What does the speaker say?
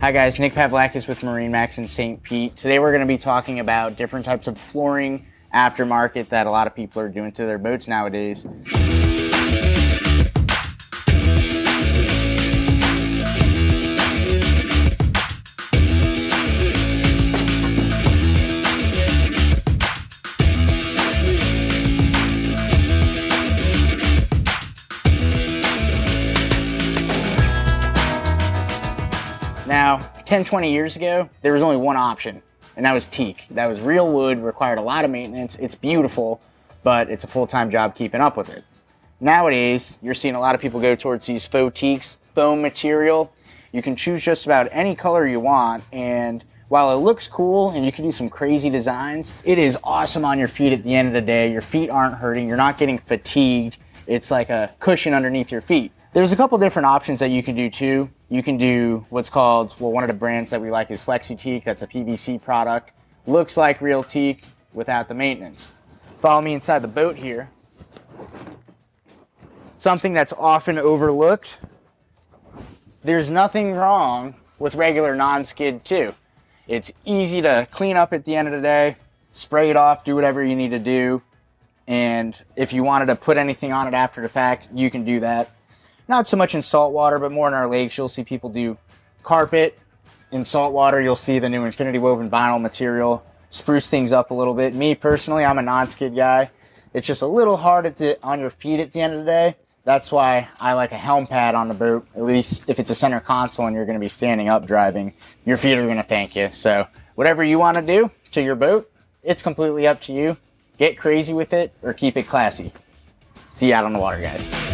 Hi guys, Nick Pavlakis with MarineMax in St. Pete. Today we're going to be talking about different types of flooring aftermarket that a lot of people are doing to their boats nowadays. Now, 10, 20 years ago, there was only one option, and that was teak. That was real wood, required a lot of maintenance. It's beautiful, but it's a full time job keeping up with it. Nowadays, you're seeing a lot of people go towards these faux teaks, foam material. You can choose just about any color you want, and while it looks cool and you can do some crazy designs, it is awesome on your feet at the end of the day. Your feet aren't hurting, you're not getting fatigued. It's like a cushion underneath your feet. There's a couple different options that you can do too. You can do what's called, well, one of the brands that we like is Flexiteek. That's a PVC product. Looks like real teak without the maintenance. Follow me inside the boat here. Something that's often overlooked. There's nothing wrong with regular non-skid too. It's easy to clean up at the end of the day, spray it off, do whatever you need to do. And if you wanted to put anything on it after the fact, you can do that not so much in saltwater, but more in our lakes. You'll see people do carpet. In saltwater, you'll see the new infinity woven vinyl material spruce things up a little bit. Me personally, I'm a non-skid guy. It's just a little hard the, on your feet at the end of the day. That's why I like a helm pad on the boat. At least if it's a center console and you're going to be standing up driving, your feet are going to thank you. So whatever you want to do to your boat, it's completely up to you. Get crazy with it or keep it classy. See you out on the water, guys.